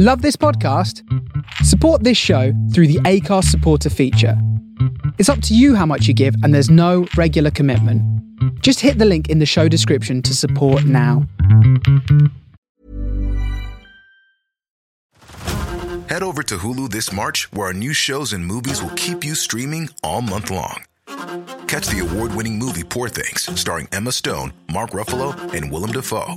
Love this podcast? Support this show through the Acast supporter feature. It's up to you how much you give, and there's no regular commitment. Just hit the link in the show description to support now. Head over to Hulu this March, where our new shows and movies will keep you streaming all month long. Catch the award winning movie Poor Things, starring Emma Stone, Mark Ruffalo, and Willem Dafoe.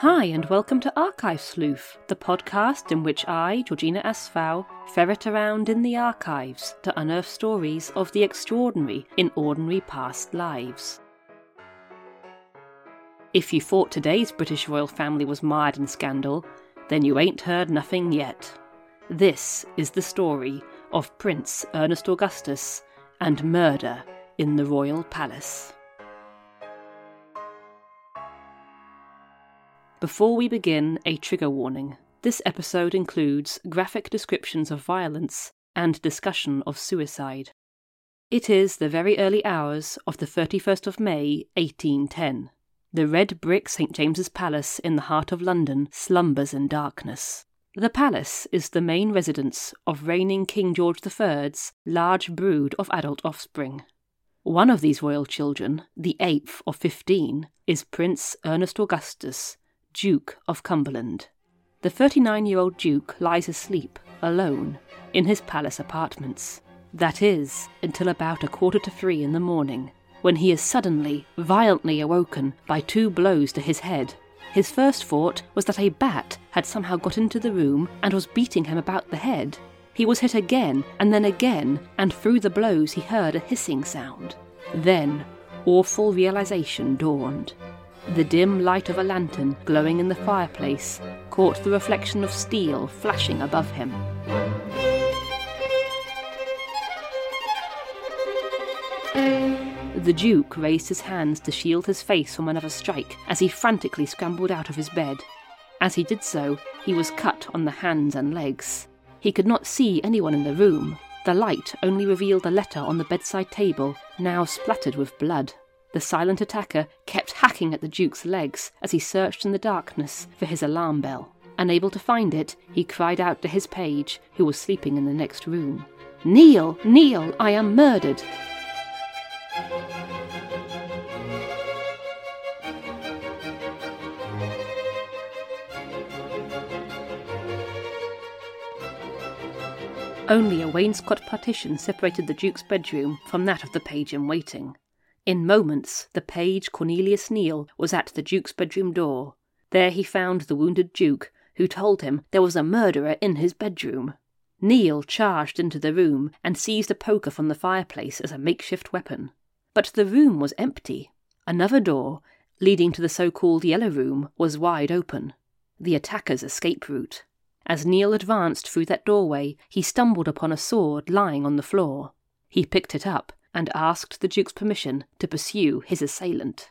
Hi, and welcome to Archive Sleuth, the podcast in which I, Georgina Asfow, ferret around in the archives to unearth stories of the extraordinary in ordinary past lives. If you thought today's British royal family was mired in scandal, then you ain't heard nothing yet. This is the story of Prince Ernest Augustus and murder in the royal palace. Before we begin, a trigger warning. This episode includes graphic descriptions of violence and discussion of suicide. It is the very early hours of the 31st of May, 1810. The red brick St James's Palace in the heart of London slumbers in darkness. The palace is the main residence of reigning King George III's large brood of adult offspring. One of these royal children, the eighth of fifteen, is Prince Ernest Augustus, Duke of Cumberland. The 39 year old Duke lies asleep, alone, in his palace apartments. That is, until about a quarter to three in the morning, when he is suddenly, violently awoken by two blows to his head. His first thought was that a bat had somehow got into the room and was beating him about the head. He was hit again and then again, and through the blows he heard a hissing sound. Then, awful realization dawned. The dim light of a lantern glowing in the fireplace caught the reflection of steel flashing above him. The Duke raised his hands to shield his face from another strike as he frantically scrambled out of his bed. As he did so, he was cut on the hands and legs. He could not see anyone in the room. The light only revealed a letter on the bedside table, now splattered with blood. The silent attacker kept hacking at the Duke's legs as he searched in the darkness for his alarm bell. Unable to find it, he cried out to his page, who was sleeping in the next room. Kneel, kneel, I am murdered. Only a wainscot partition separated the Duke's bedroom from that of the page in waiting. In moments, the page Cornelius Neal was at the Duke's bedroom door. There he found the wounded Duke, who told him there was a murderer in his bedroom. Neal charged into the room and seized a poker from the fireplace as a makeshift weapon. But the room was empty. Another door, leading to the so called Yellow Room, was wide open. The attacker's escape route. As Neal advanced through that doorway, he stumbled upon a sword lying on the floor. He picked it up and asked the Duke's permission to pursue his assailant.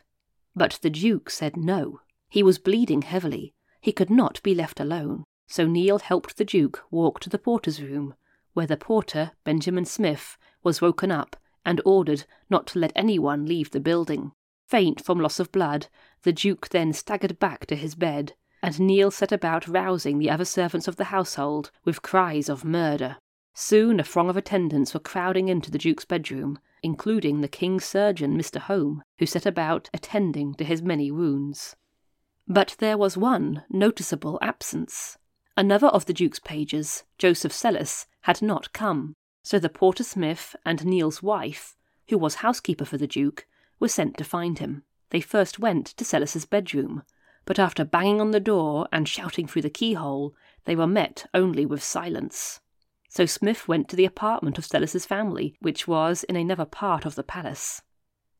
But the Duke said no. He was bleeding heavily. He could not be left alone. So Neal helped the Duke walk to the porter's room, where the porter, Benjamin Smith, was woken up and ordered not to let anyone leave the building. Faint from loss of blood, the Duke then staggered back to his bed, and Neal set about rousing the other servants of the household with cries of murder. Soon a throng of attendants were crowding into the Duke's bedroom, including the King's surgeon, Mr. Home, who set about attending to his many wounds. But there was one noticeable absence. Another of the Duke's pages, Joseph Sellis, had not come, so the Porter Smith and Neil's wife, who was housekeeper for the Duke, were sent to find him. They first went to Sellis's bedroom, but after banging on the door and shouting through the keyhole, they were met only with silence. So Smith went to the apartment of Sellis's family, which was in another part of the palace.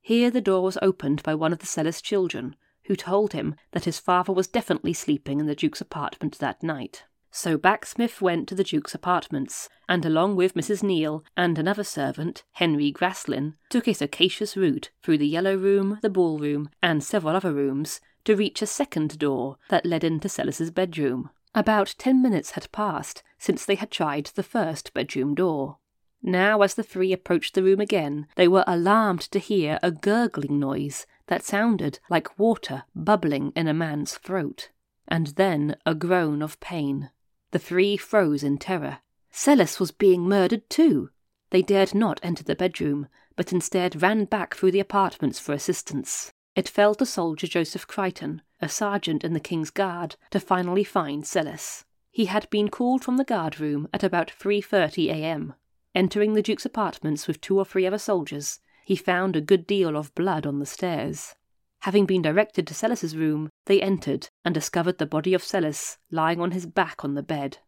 Here the door was opened by one of the Sellis children, who told him that his father was definitely sleeping in the Duke's apartment that night. So back Smith went to the Duke's apartments, and along with Mrs. Neal and another servant, Henry Graslin, took a circassious route through the Yellow Room, the Ballroom, and several other rooms to reach a second door that led into Sellis's bedroom. About ten minutes had passed since they had tried the first bedroom door. Now, as the three approached the room again, they were alarmed to hear a gurgling noise that sounded like water bubbling in a man's throat, and then a groan of pain. The three froze in terror. Sellis was being murdered too. They dared not enter the bedroom, but instead ran back through the apartments for assistance. It fell to soldier Joseph Crichton, a sergeant in the King's Guard, to finally find Sellis. He had been called from the guard room at about 3:30 a.m. Entering the Duke's apartments with two or three other soldiers, he found a good deal of blood on the stairs. Having been directed to Sellis's room, they entered and discovered the body of Sellis lying on his back on the bed.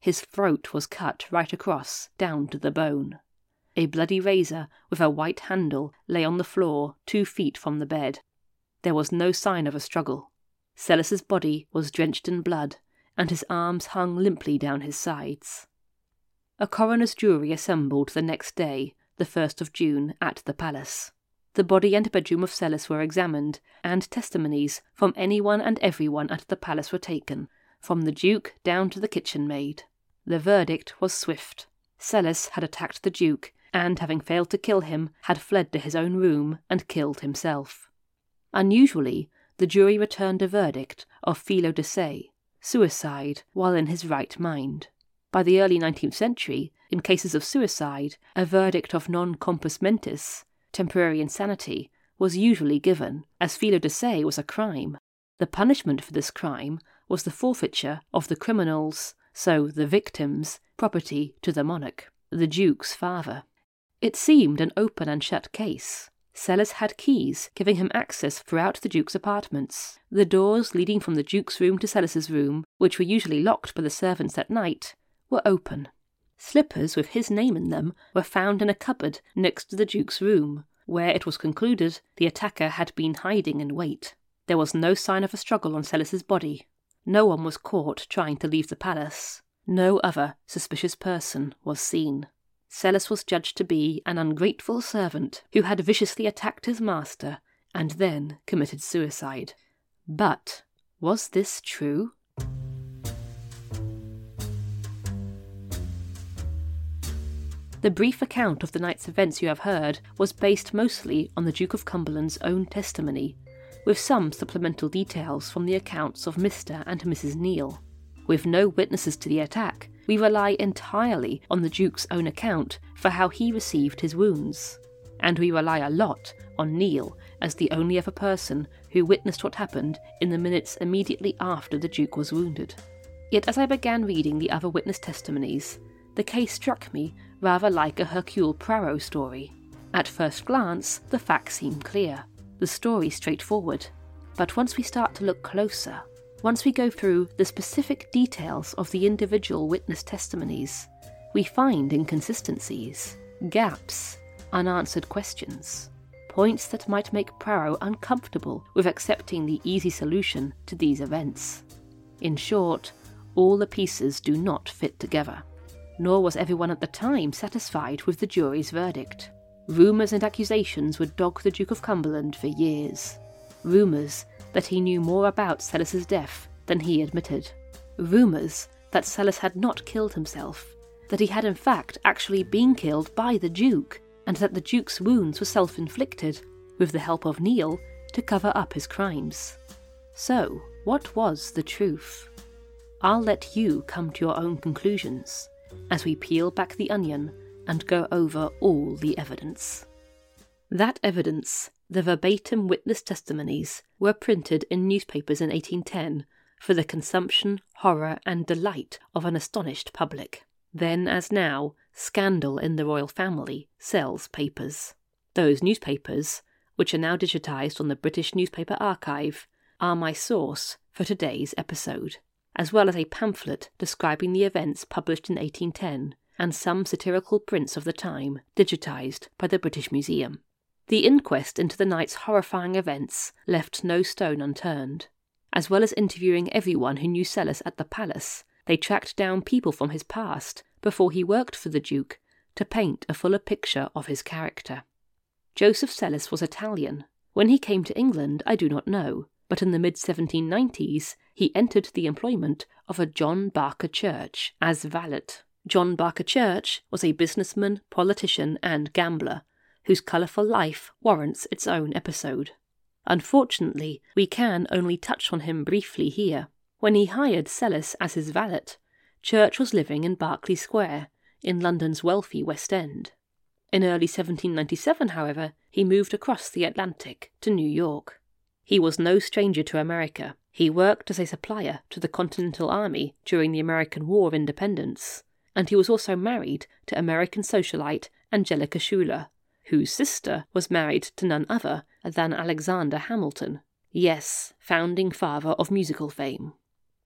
His throat was cut right across, down to the bone. A bloody razor with a white handle lay on the floor two feet from the bed. There was no sign of a struggle. Sellis's body was drenched in blood, and his arms hung limply down his sides. A coroner's jury assembled the next day, the 1st of June, at the palace. The body and bedroom of Sellis were examined, and testimonies from anyone and everyone at the palace were taken, from the Duke down to the kitchen maid. The verdict was swift. Sellis had attacked the Duke, and having failed to kill him, had fled to his own room and killed himself. Unusually, the jury returned a verdict of felo de se, suicide while in his right mind. By the early 19th century, in cases of suicide, a verdict of non compos mentis, temporary insanity, was usually given, as felo de se was a crime. The punishment for this crime was the forfeiture of the criminal's, so the victim's, property to the monarch, the Duke's father. It seemed an open and shut case. Sellis had keys giving him access throughout the Duke's apartments. The doors leading from the Duke's room to Sellis's room, which were usually locked by the servants at night, were open. Slippers with his name in them were found in a cupboard next to the Duke's room, where it was concluded the attacker had been hiding in wait. There was no sign of a struggle on Sellis's body. No one was caught trying to leave the palace. No other suspicious person was seen. Sellis was judged to be an ungrateful servant who had viciously attacked his master and then committed suicide. But was this true? The brief account of the night's events you have heard was based mostly on the Duke of Cumberland's own testimony, with some supplemental details from the accounts of Mr. and Mrs. Neal. With no witnesses to the attack, we rely entirely on the Duke's own account for how he received his wounds. And we rely a lot on Neil as the only other person who witnessed what happened in the minutes immediately after the Duke was wounded. Yet as I began reading the other witness testimonies, the case struck me rather like a Hercule Poirot story. At first glance, the facts seem clear, the story straightforward. But once we start to look closer, once we go through the specific details of the individual witness testimonies, we find inconsistencies, gaps, unanswered questions, points that might make Poirot uncomfortable with accepting the easy solution to these events. In short, all the pieces do not fit together nor was everyone at the time satisfied with the jury's verdict. Rumours and accusations would dog the Duke of Cumberland for years. Rumours that he knew more about Sellis's death than he admitted. Rumours that Sellis had not killed himself, that he had in fact actually been killed by the Duke, and that the Duke's wounds were self inflicted, with the help of Neil, to cover up his crimes. So, what was the truth? I'll let you come to your own conclusions as we peel back the onion and go over all the evidence. That evidence, the verbatim witness testimonies, were printed in newspapers in 1810 for the consumption, horror, and delight of an astonished public. Then, as now, scandal in the royal family sells papers. Those newspapers, which are now digitised on the British Newspaper Archive, are my source for today's episode, as well as a pamphlet describing the events published in 1810 and some satirical prints of the time digitised by the British Museum. The inquest into the night's horrifying events left no stone unturned. As well as interviewing everyone who knew Sellis at the palace, they tracked down people from his past before he worked for the Duke to paint a fuller picture of his character. Joseph Sellis was Italian. When he came to England, I do not know, but in the mid 1790s he entered the employment of a John Barker Church as valet. John Barker Church was a businessman, politician, and gambler whose colourful life warrants its own episode. Unfortunately, we can only touch on him briefly here. When he hired Sellis as his valet, Church was living in Berkeley Square, in London's wealthy West End. In early 1797, however, he moved across the Atlantic to New York. He was no stranger to America. He worked as a supplier to the Continental Army during the American War of Independence, and he was also married to American socialite Angelica Schuyler, whose sister was married to none other than Alexander Hamilton, yes, founding father of musical fame.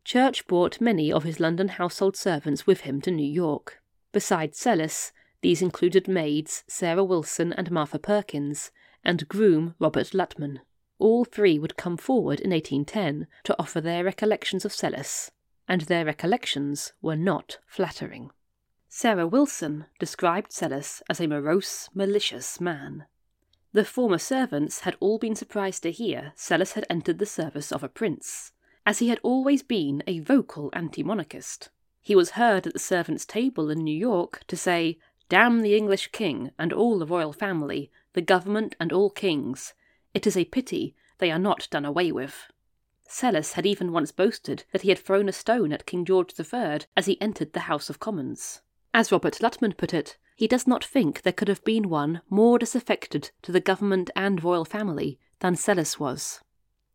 Church brought many of his London household servants with him to New York. Besides Sellis, these included maids Sarah Wilson and Martha Perkins, and groom Robert Lutman. All three would come forward in 1810 to offer their recollections of Sellis, and their recollections were not flattering. Sarah Wilson described Sellis as a morose, malicious man. The former servants had all been surprised to hear Sellis had entered the service of a prince as he had always been a vocal anti monarchist. He was heard at the servants' table in New York to say, Damn the English king and all the royal family, the government and all kings. It is a pity they are not done away with. Sellis had even once boasted that he had thrown a stone at King George III as he entered the House of Commons. As Robert Lutman put it, he does not think there could have been one more disaffected to the government and royal family than Sellis was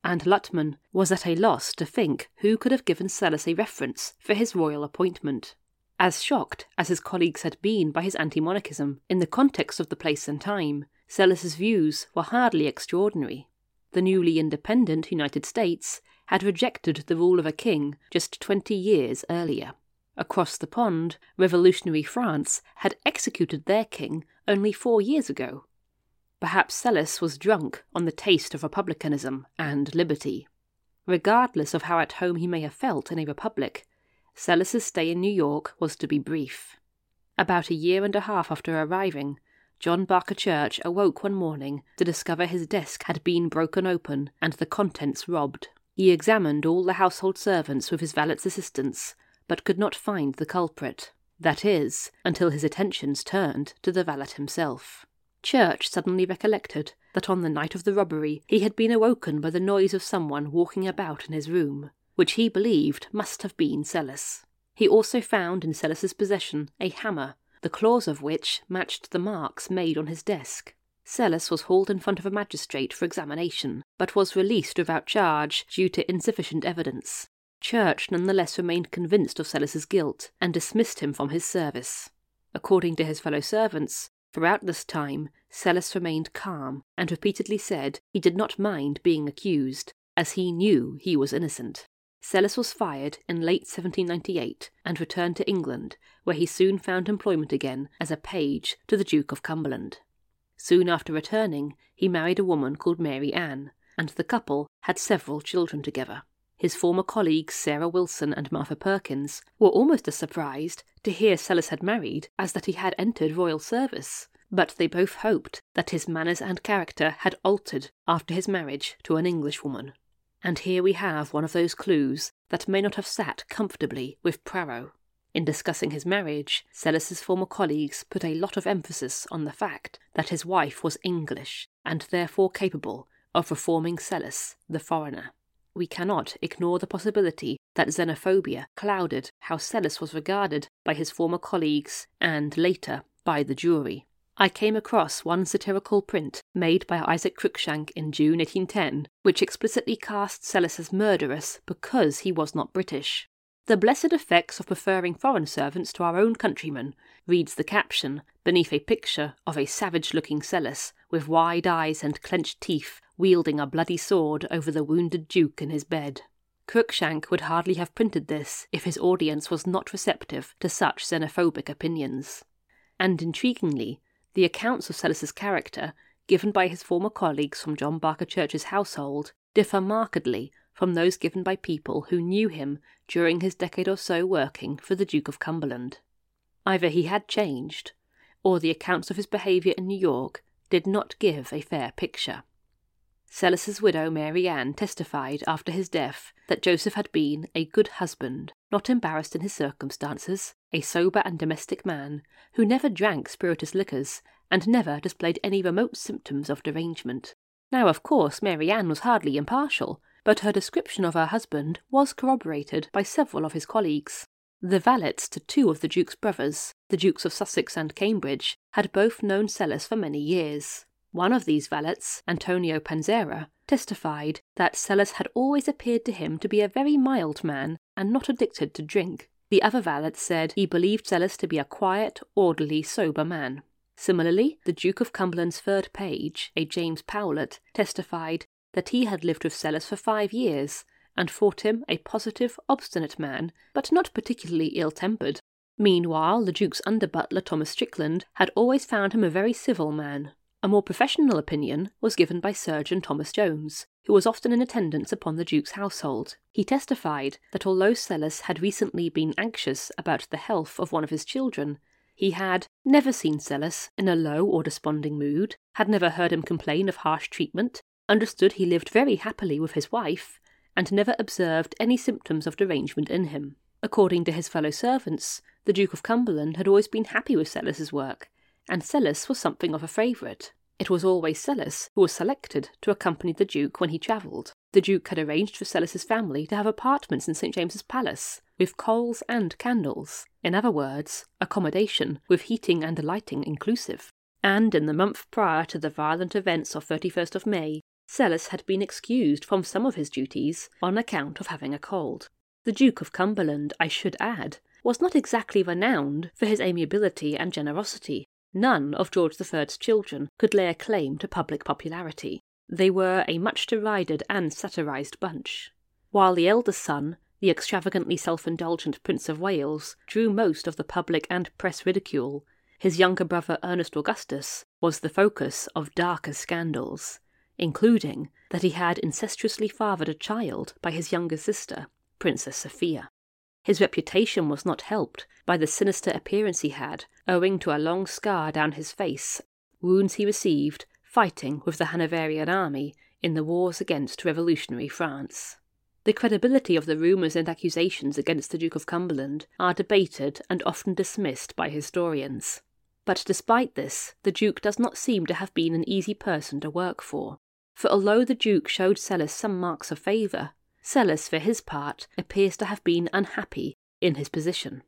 and Lutman was at a loss to think who could have given Sellis a reference for his royal appointment. As shocked as his colleagues had been by his anti monarchism in the context of the place and time, Sellis's views were hardly extraordinary. The newly independent United States had rejected the rule of a king just twenty years earlier. Across the pond, revolutionary France had executed their king only four years ago. Perhaps Sellis was drunk on the taste of republicanism and liberty. Regardless of how at home he may have felt in a republic, Sellis's stay in New York was to be brief. About a year and a half after arriving, John Barker Church awoke one morning to discover his desk had been broken open and the contents robbed. He examined all the household servants with his valet's assistance, but could not find the culprit. That is, until his attentions turned to the valet himself. Church suddenly recollected that on the night of the robbery he had been awoken by the noise of someone walking about in his room, which he believed must have been Sellis. He also found in Sellis's possession a hammer, the claws of which matched the marks made on his desk. Sellis was hauled in front of a magistrate for examination, but was released without charge due to insufficient evidence. Church nonetheless remained convinced of Sellis's guilt and dismissed him from his service. According to his fellow servants, Throughout this time, Sellis remained calm and repeatedly said he did not mind being accused, as he knew he was innocent. Sellis was fired in late 1798 and returned to England, where he soon found employment again as a page to the Duke of Cumberland. Soon after returning, he married a woman called Mary Ann, and the couple had several children together. His former colleagues Sarah Wilson and Martha Perkins were almost as surprised to hear Sellis had married as that he had entered royal service, but they both hoped that his manners and character had altered after his marriage to an Englishwoman. And here we have one of those clues that may not have sat comfortably with Poirot. In discussing his marriage, Sellis's former colleagues put a lot of emphasis on the fact that his wife was English and therefore capable of reforming Sellis, the foreigner we cannot ignore the possibility that xenophobia clouded how Sellis was regarded by his former colleagues and later by the jury. I came across one satirical print made by Isaac Cruikshank in June 1810, which explicitly cast Sellis as murderous because he was not British. The blessed effects of preferring foreign servants to our own countrymen, reads the caption, beneath a picture of a savage looking Sellis with wide eyes and clenched teeth wielding a bloody sword over the wounded Duke in his bed. Cruikshank would hardly have printed this if his audience was not receptive to such xenophobic opinions. And intriguingly, the accounts of Sellis's character, given by his former colleagues from John Barker Church's household, differ markedly from those given by people who knew him during his decade or so working for the Duke of Cumberland. Either he had changed, or the accounts of his behaviour in New York did not give a fair picture. Sellis's widow Mary Ann testified after his death that Joseph had been a good husband, not embarrassed in his circumstances, a sober and domestic man, who never drank spirituous liquors, and never displayed any remote symptoms of derangement. Now, of course, Mary Ann was hardly impartial, but her description of her husband was corroborated by several of his colleagues. The valets to two of the Duke's brothers, the Dukes of Sussex and Cambridge, had both known Sellis for many years. One of these valets, Antonio Panzera, testified that Sellis had always appeared to him to be a very mild man and not addicted to drink. The other valet said he believed Sellis to be a quiet, orderly, sober man. Similarly, the Duke of Cumberland's third page, a James Powlett, testified that he had lived with Sellis for five years and thought him a positive, obstinate man, but not particularly ill tempered. Meanwhile, the Duke's under butler, Thomas Strickland, had always found him a very civil man. A more professional opinion was given by Surgeon Thomas Jones, who was often in attendance upon the Duke's household. He testified that although Sellis had recently been anxious about the health of one of his children, he had never seen Sellis in a low or desponding mood, had never heard him complain of harsh treatment, understood he lived very happily with his wife, and never observed any symptoms of derangement in him. According to his fellow servants, the Duke of Cumberland had always been happy with Sellis's work, and Sellis was something of a favourite. It was always Sellis who was selected to accompany the Duke when he travelled. The Duke had arranged for Sellis's family to have apartments in St James's Palace, with coals and candles. In other words, accommodation, with heating and lighting inclusive. And in the month prior to the violent events of 31st of May, Sellis had been excused from some of his duties on account of having a cold. The Duke of Cumberland, I should add, was not exactly renowned for his amiability and generosity, None of George III's children could lay a claim to public popularity. They were a much derided and satirized bunch. While the eldest son, the extravagantly self indulgent Prince of Wales, drew most of the public and press ridicule, his younger brother Ernest Augustus was the focus of darker scandals, including that he had incestuously fathered a child by his younger sister, Princess Sophia. His reputation was not helped by the sinister appearance he had, owing to a long scar down his face, wounds he received fighting with the Hanoverian army in the wars against revolutionary France. The credibility of the rumours and accusations against the Duke of Cumberland are debated and often dismissed by historians. But despite this, the Duke does not seem to have been an easy person to work for. For although the Duke showed Sellis some marks of favour, Sellis, for his part, appears to have been unhappy in his position.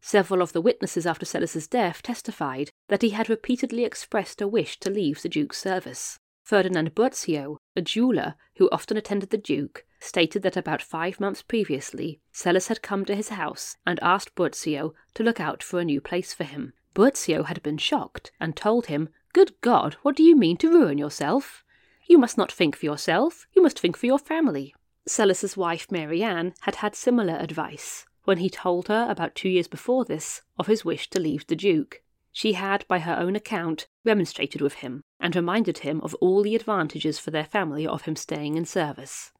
Several of the witnesses after Sellis's death testified that he had repeatedly expressed a wish to leave the Duke's service. Ferdinand Burzio, a jeweller who often attended the Duke, stated that about five months previously, Sellis had come to his house and asked Burzio to look out for a new place for him. Burzio had been shocked and told him, Good God, what do you mean to ruin yourself? You must not think for yourself, you must think for your family. Sellis's wife Mary Ann had had similar advice when he told her about two years before this of his wish to leave the Duke. She had, by her own account, remonstrated with him and reminded him of all the advantages for their family of him staying in service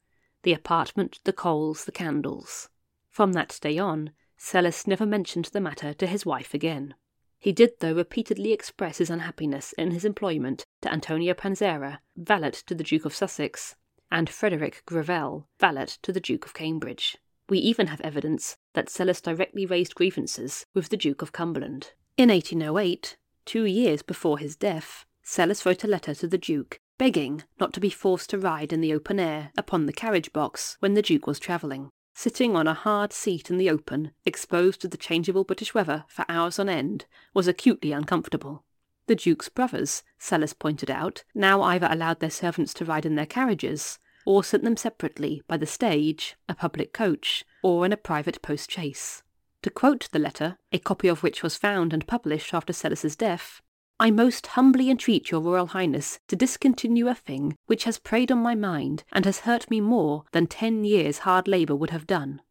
the apartment, the coals, the candles. From that day on, Sellis never mentioned the matter to his wife again. He did, though, repeatedly express his unhappiness in his employment to Antonio Panzera, valet to the Duke of Sussex, and Frederick Greville, valet to the Duke of Cambridge. We even have evidence that Sellis directly raised grievances with the Duke of Cumberland. In 1808, two years before his death, Sellis wrote a letter to the Duke begging not to be forced to ride in the open air upon the carriage box when the Duke was travelling. Sitting on a hard seat in the open, exposed to the changeable British weather for hours on end, was acutely uncomfortable. The Duke's brothers, Sellis pointed out, now either allowed their servants to ride in their carriages, or sent them separately by the stage, a public coach, or in a private post-chaise. To quote the letter, a copy of which was found and published after Sellis's death, I most humbly entreat your Royal Highness to discontinue a thing which has preyed on my mind and has hurt me more than ten years' hard labour would have done.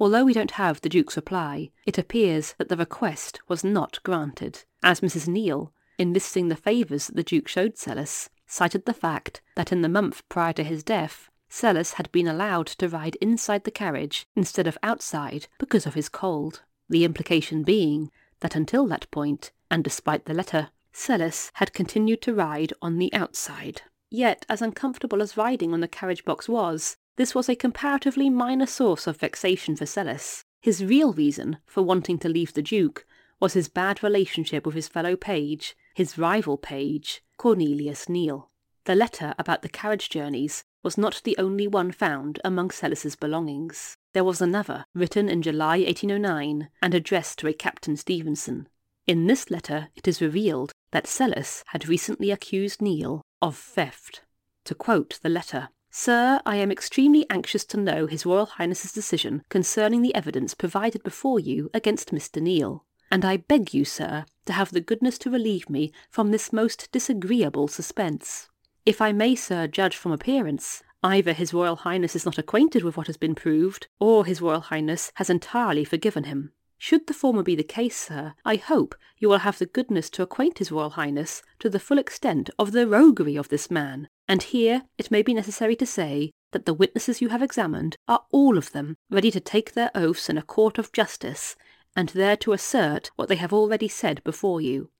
Although we don't have the Duke's reply, it appears that the request was not granted, as Mrs. Neale, in listing the favours that the Duke showed Sellis, cited the fact that in the month prior to his death, Sellis had been allowed to ride inside the carriage instead of outside because of his cold, the implication being that until that point, and despite the letter, Sellis had continued to ride on the outside. Yet, as uncomfortable as riding on the carriage box was, this was a comparatively minor source of vexation for Sellis. His real reason for wanting to leave the Duke was his bad relationship with his fellow page, his rival page, Cornelius Neile. The letter about the carriage journeys was not the only one found among Sellis's belongings. There was another, written in July 1809 and addressed to a Captain Stevenson. In this letter it is revealed that Sellis had recently accused Neile of theft. To quote the letter, Sir, I am extremely anxious to know His Royal Highness's decision concerning the evidence provided before you against Mr. Neile, and I beg you, sir, to have the goodness to relieve me from this most disagreeable suspense. If I may, sir, judge from appearance, either His Royal Highness is not acquainted with what has been proved, or His Royal Highness has entirely forgiven him. Should the former be the case, sir, I hope you will have the goodness to acquaint His Royal Highness to the full extent of the roguery of this man, and here it may be necessary to say that the witnesses you have examined are all of them ready to take their oaths in a court of justice, and there to assert what they have already said before you.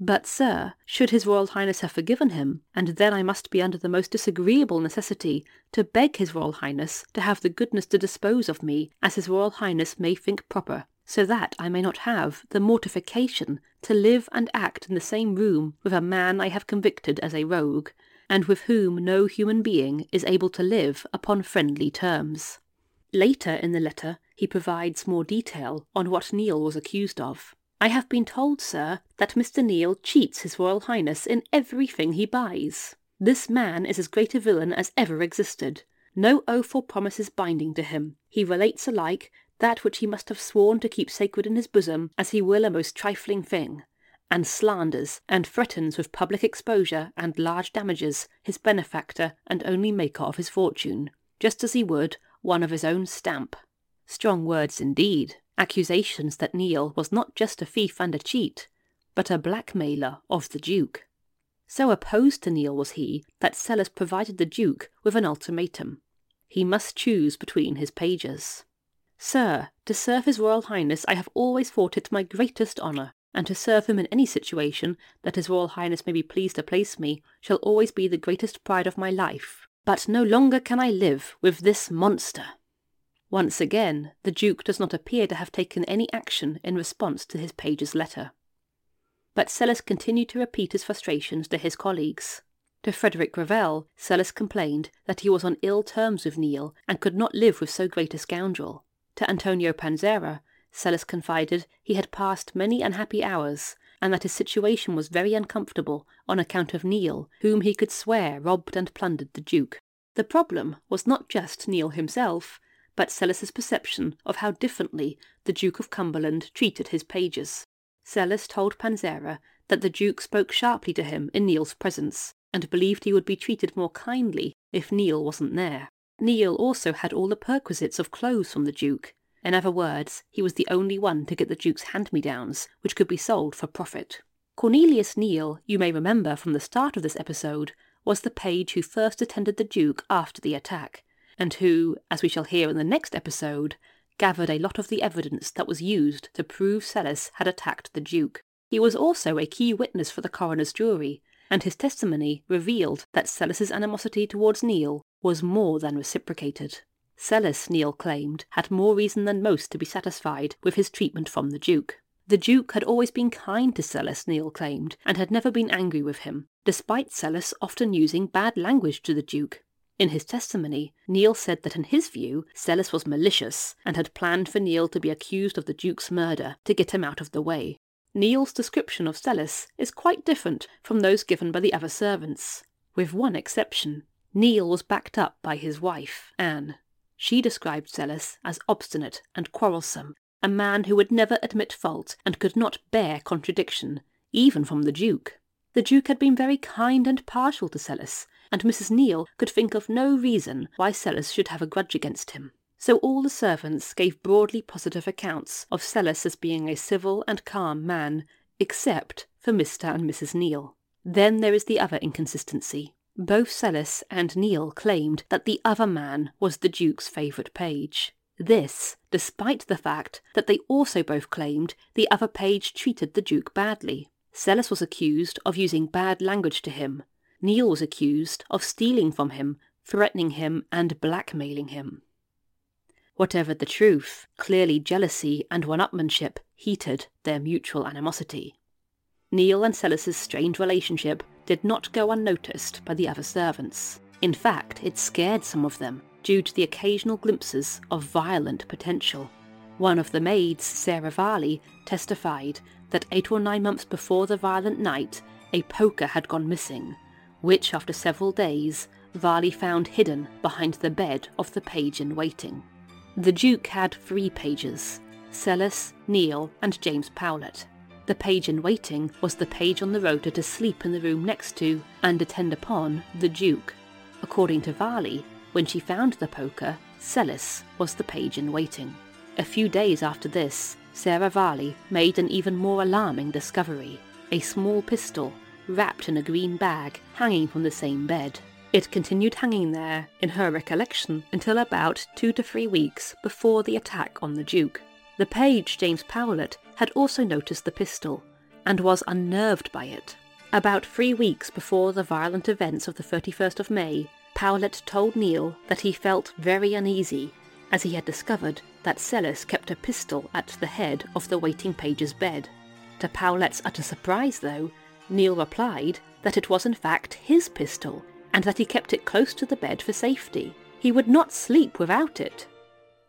But, sir, should His Royal Highness have forgiven him, and then I must be under the most disagreeable necessity to beg His Royal Highness to have the goodness to dispose of me as His Royal Highness may think proper, so that I may not have the mortification to live and act in the same room with a man I have convicted as a rogue, and with whom no human being is able to live upon friendly terms. Later in the letter he provides more detail on what Neile was accused of. I have been told, sir, that Mr. Neile cheats His Royal Highness in everything he buys. This man is as great a villain as ever existed. No oath or promise is binding to him. He relates alike that which he must have sworn to keep sacred in his bosom as he will a most trifling thing, and slanders and threatens with public exposure and large damages his benefactor and only maker of his fortune, just as he would one of his own stamp. Strong words indeed, accusations that Neile was not just a thief and a cheat, but a blackmailer of the Duke. So opposed to Neile was he that Sellis provided the Duke with an ultimatum. He must choose between his pages. Sir, to serve His Royal Highness I have always thought it my greatest honour, and to serve him in any situation that His Royal Highness may be pleased to place me shall always be the greatest pride of my life. But no longer can I live with this monster. Once again, the Duke does not appear to have taken any action in response to his page's letter. But Sellis continued to repeat his frustrations to his colleagues. To Frederick Greville, Sellis complained that he was on ill terms with Neile and could not live with so great a scoundrel. To Antonio Panzera, Sellis confided he had passed many unhappy hours, and that his situation was very uncomfortable on account of Neile, whom he could swear robbed and plundered the Duke. The problem was not just Neile himself, but Sellis's perception of how differently the Duke of Cumberland treated his pages. Sellis told Panzera that the Duke spoke sharply to him in Neil's presence, and believed he would be treated more kindly if Neil wasn't there. Neil also had all the perquisites of clothes from the Duke. In other words, he was the only one to get the Duke's hand-me-downs, which could be sold for profit. Cornelius Neile, you may remember from the start of this episode, was the page who first attended the Duke after the attack, and who, as we shall hear in the next episode, gathered a lot of the evidence that was used to prove Sellis had attacked the Duke. He was also a key witness for the coroner's jury, and his testimony revealed that Sellis's animosity towards Neile was more than reciprocated. Sellis, Neile claimed, had more reason than most to be satisfied with his treatment from the Duke. The Duke had always been kind to Sellis, Neile claimed, and had never been angry with him, despite Sellis often using bad language to the Duke. In his testimony, Neile said that in his view, Sellis was malicious and had planned for Neile to be accused of the Duke's murder to get him out of the way. Neil's description of Sellis is quite different from those given by the other servants, with one exception. Neil was backed up by his wife, Anne. She described Sellis as obstinate and quarrelsome, a man who would never admit fault and could not bear contradiction, even from the Duke. The Duke had been very kind and partial to Sellis, and Mrs. Neal could think of no reason why Sellis should have a grudge against him. So all the servants gave broadly positive accounts of Sellis as being a civil and calm man, except for Mr. and Mrs. Neal. Then there is the other inconsistency. Both Sellis and Neal claimed that the other man was the Duke's favourite page. This, despite the fact that they also both claimed the other page treated the Duke badly. Sellis was accused of using bad language to him. Neil was accused of stealing from him, threatening him, and blackmailing him. Whatever the truth, clearly jealousy and one-upmanship heated their mutual animosity. Neil and Sellis's strained relationship did not go unnoticed by the other servants. In fact, it scared some of them due to the occasional glimpses of violent potential. One of the maids, Sarah Varley, testified that eight or nine months before the violent night, a poker had gone missing, which after several days, Varley found hidden behind the bed of the page in waiting. The Duke had three pages Sellis, Neil, and James Powlett. The page in waiting was the page on the rota to sleep in the room next to and attend upon the Duke. According to Varley, when she found the poker, Sellis was the page in waiting. A few days after this, Sarah Varley made an even more alarming discovery a small pistol wrapped in a green bag hanging from the same bed. It continued hanging there, in her recollection, until about two to three weeks before the attack on the Duke. The page, James Powlett, had also noticed the pistol, and was unnerved by it. About three weeks before the violent events of the 31st of May, Powlett told Neil that he felt very uneasy, as he had discovered that Sellis kept a pistol at the head of the waiting page's bed. To Powlett's utter surprise, though, Neil replied that it was in fact his pistol and that he kept it close to the bed for safety. He would not sleep without it.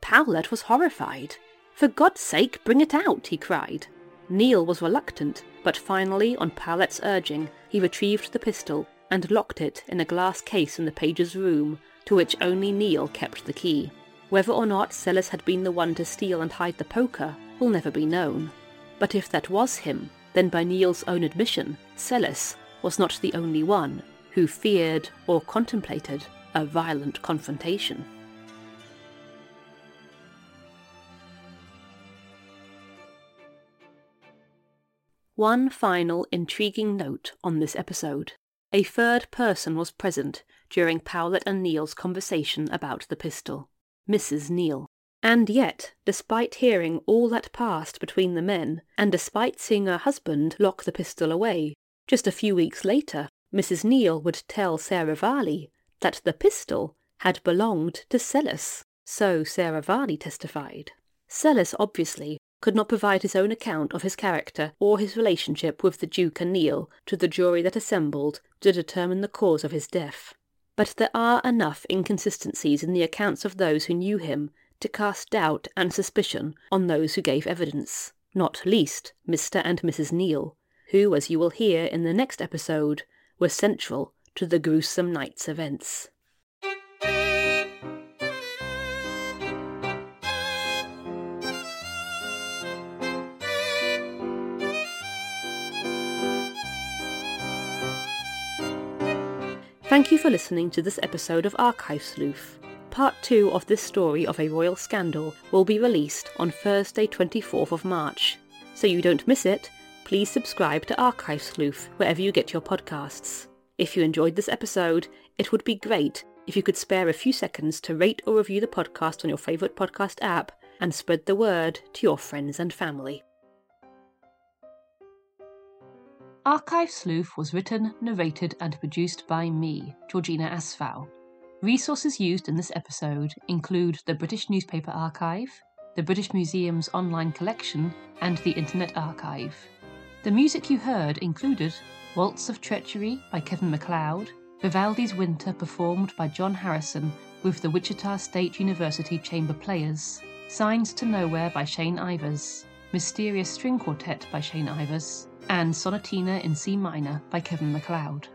Powlett was horrified. For God's sake, bring it out, he cried. Neil was reluctant, but finally, on Powlett's urging, he retrieved the pistol and locked it in a glass case in the page's room, to which only Neil kept the key. Whether or not Sellis had been the one to steal and hide the poker will never be known. But if that was him, then by Neil's own admission, Sellis was not the only one who feared or contemplated a violent confrontation. One final intriguing note on this episode. A third person was present during Powlett and Neil's conversation about the pistol Mrs. Neil. And yet, despite hearing all that passed between the men, and despite seeing her husband lock the pistol away, just a few weeks later, Mrs. Neal would tell Sarah Varley that the pistol had belonged to Sellis. So Sarah Varley testified. Sellis obviously could not provide his own account of his character or his relationship with the Duke and Neal to the jury that assembled to determine the cause of his death. But there are enough inconsistencies in the accounts of those who knew him to cast doubt and suspicion on those who gave evidence, not least Mr. and Mrs. Neil, who, as you will hear in the next episode, were central to the gruesome night's events. Thank you for listening to this episode of Archive Sleuth. Part 2 of this story of a royal scandal will be released on Thursday 24th of March. So you don't miss it, please subscribe to Archive Sleuth wherever you get your podcasts. If you enjoyed this episode, it would be great if you could spare a few seconds to rate or review the podcast on your favourite podcast app and spread the word to your friends and family. Archive Sleuth was written, narrated, and produced by me, Georgina Asfow. Resources used in this episode include the British Newspaper Archive, the British Museum's online collection, and the Internet Archive. The music you heard included Waltz of Treachery by Kevin MacLeod, Vivaldi's Winter performed by John Harrison with the Wichita State University Chamber Players, Signs to Nowhere by Shane Ivers, Mysterious String Quartet by Shane Ivers, and Sonatina in C minor by Kevin MacLeod.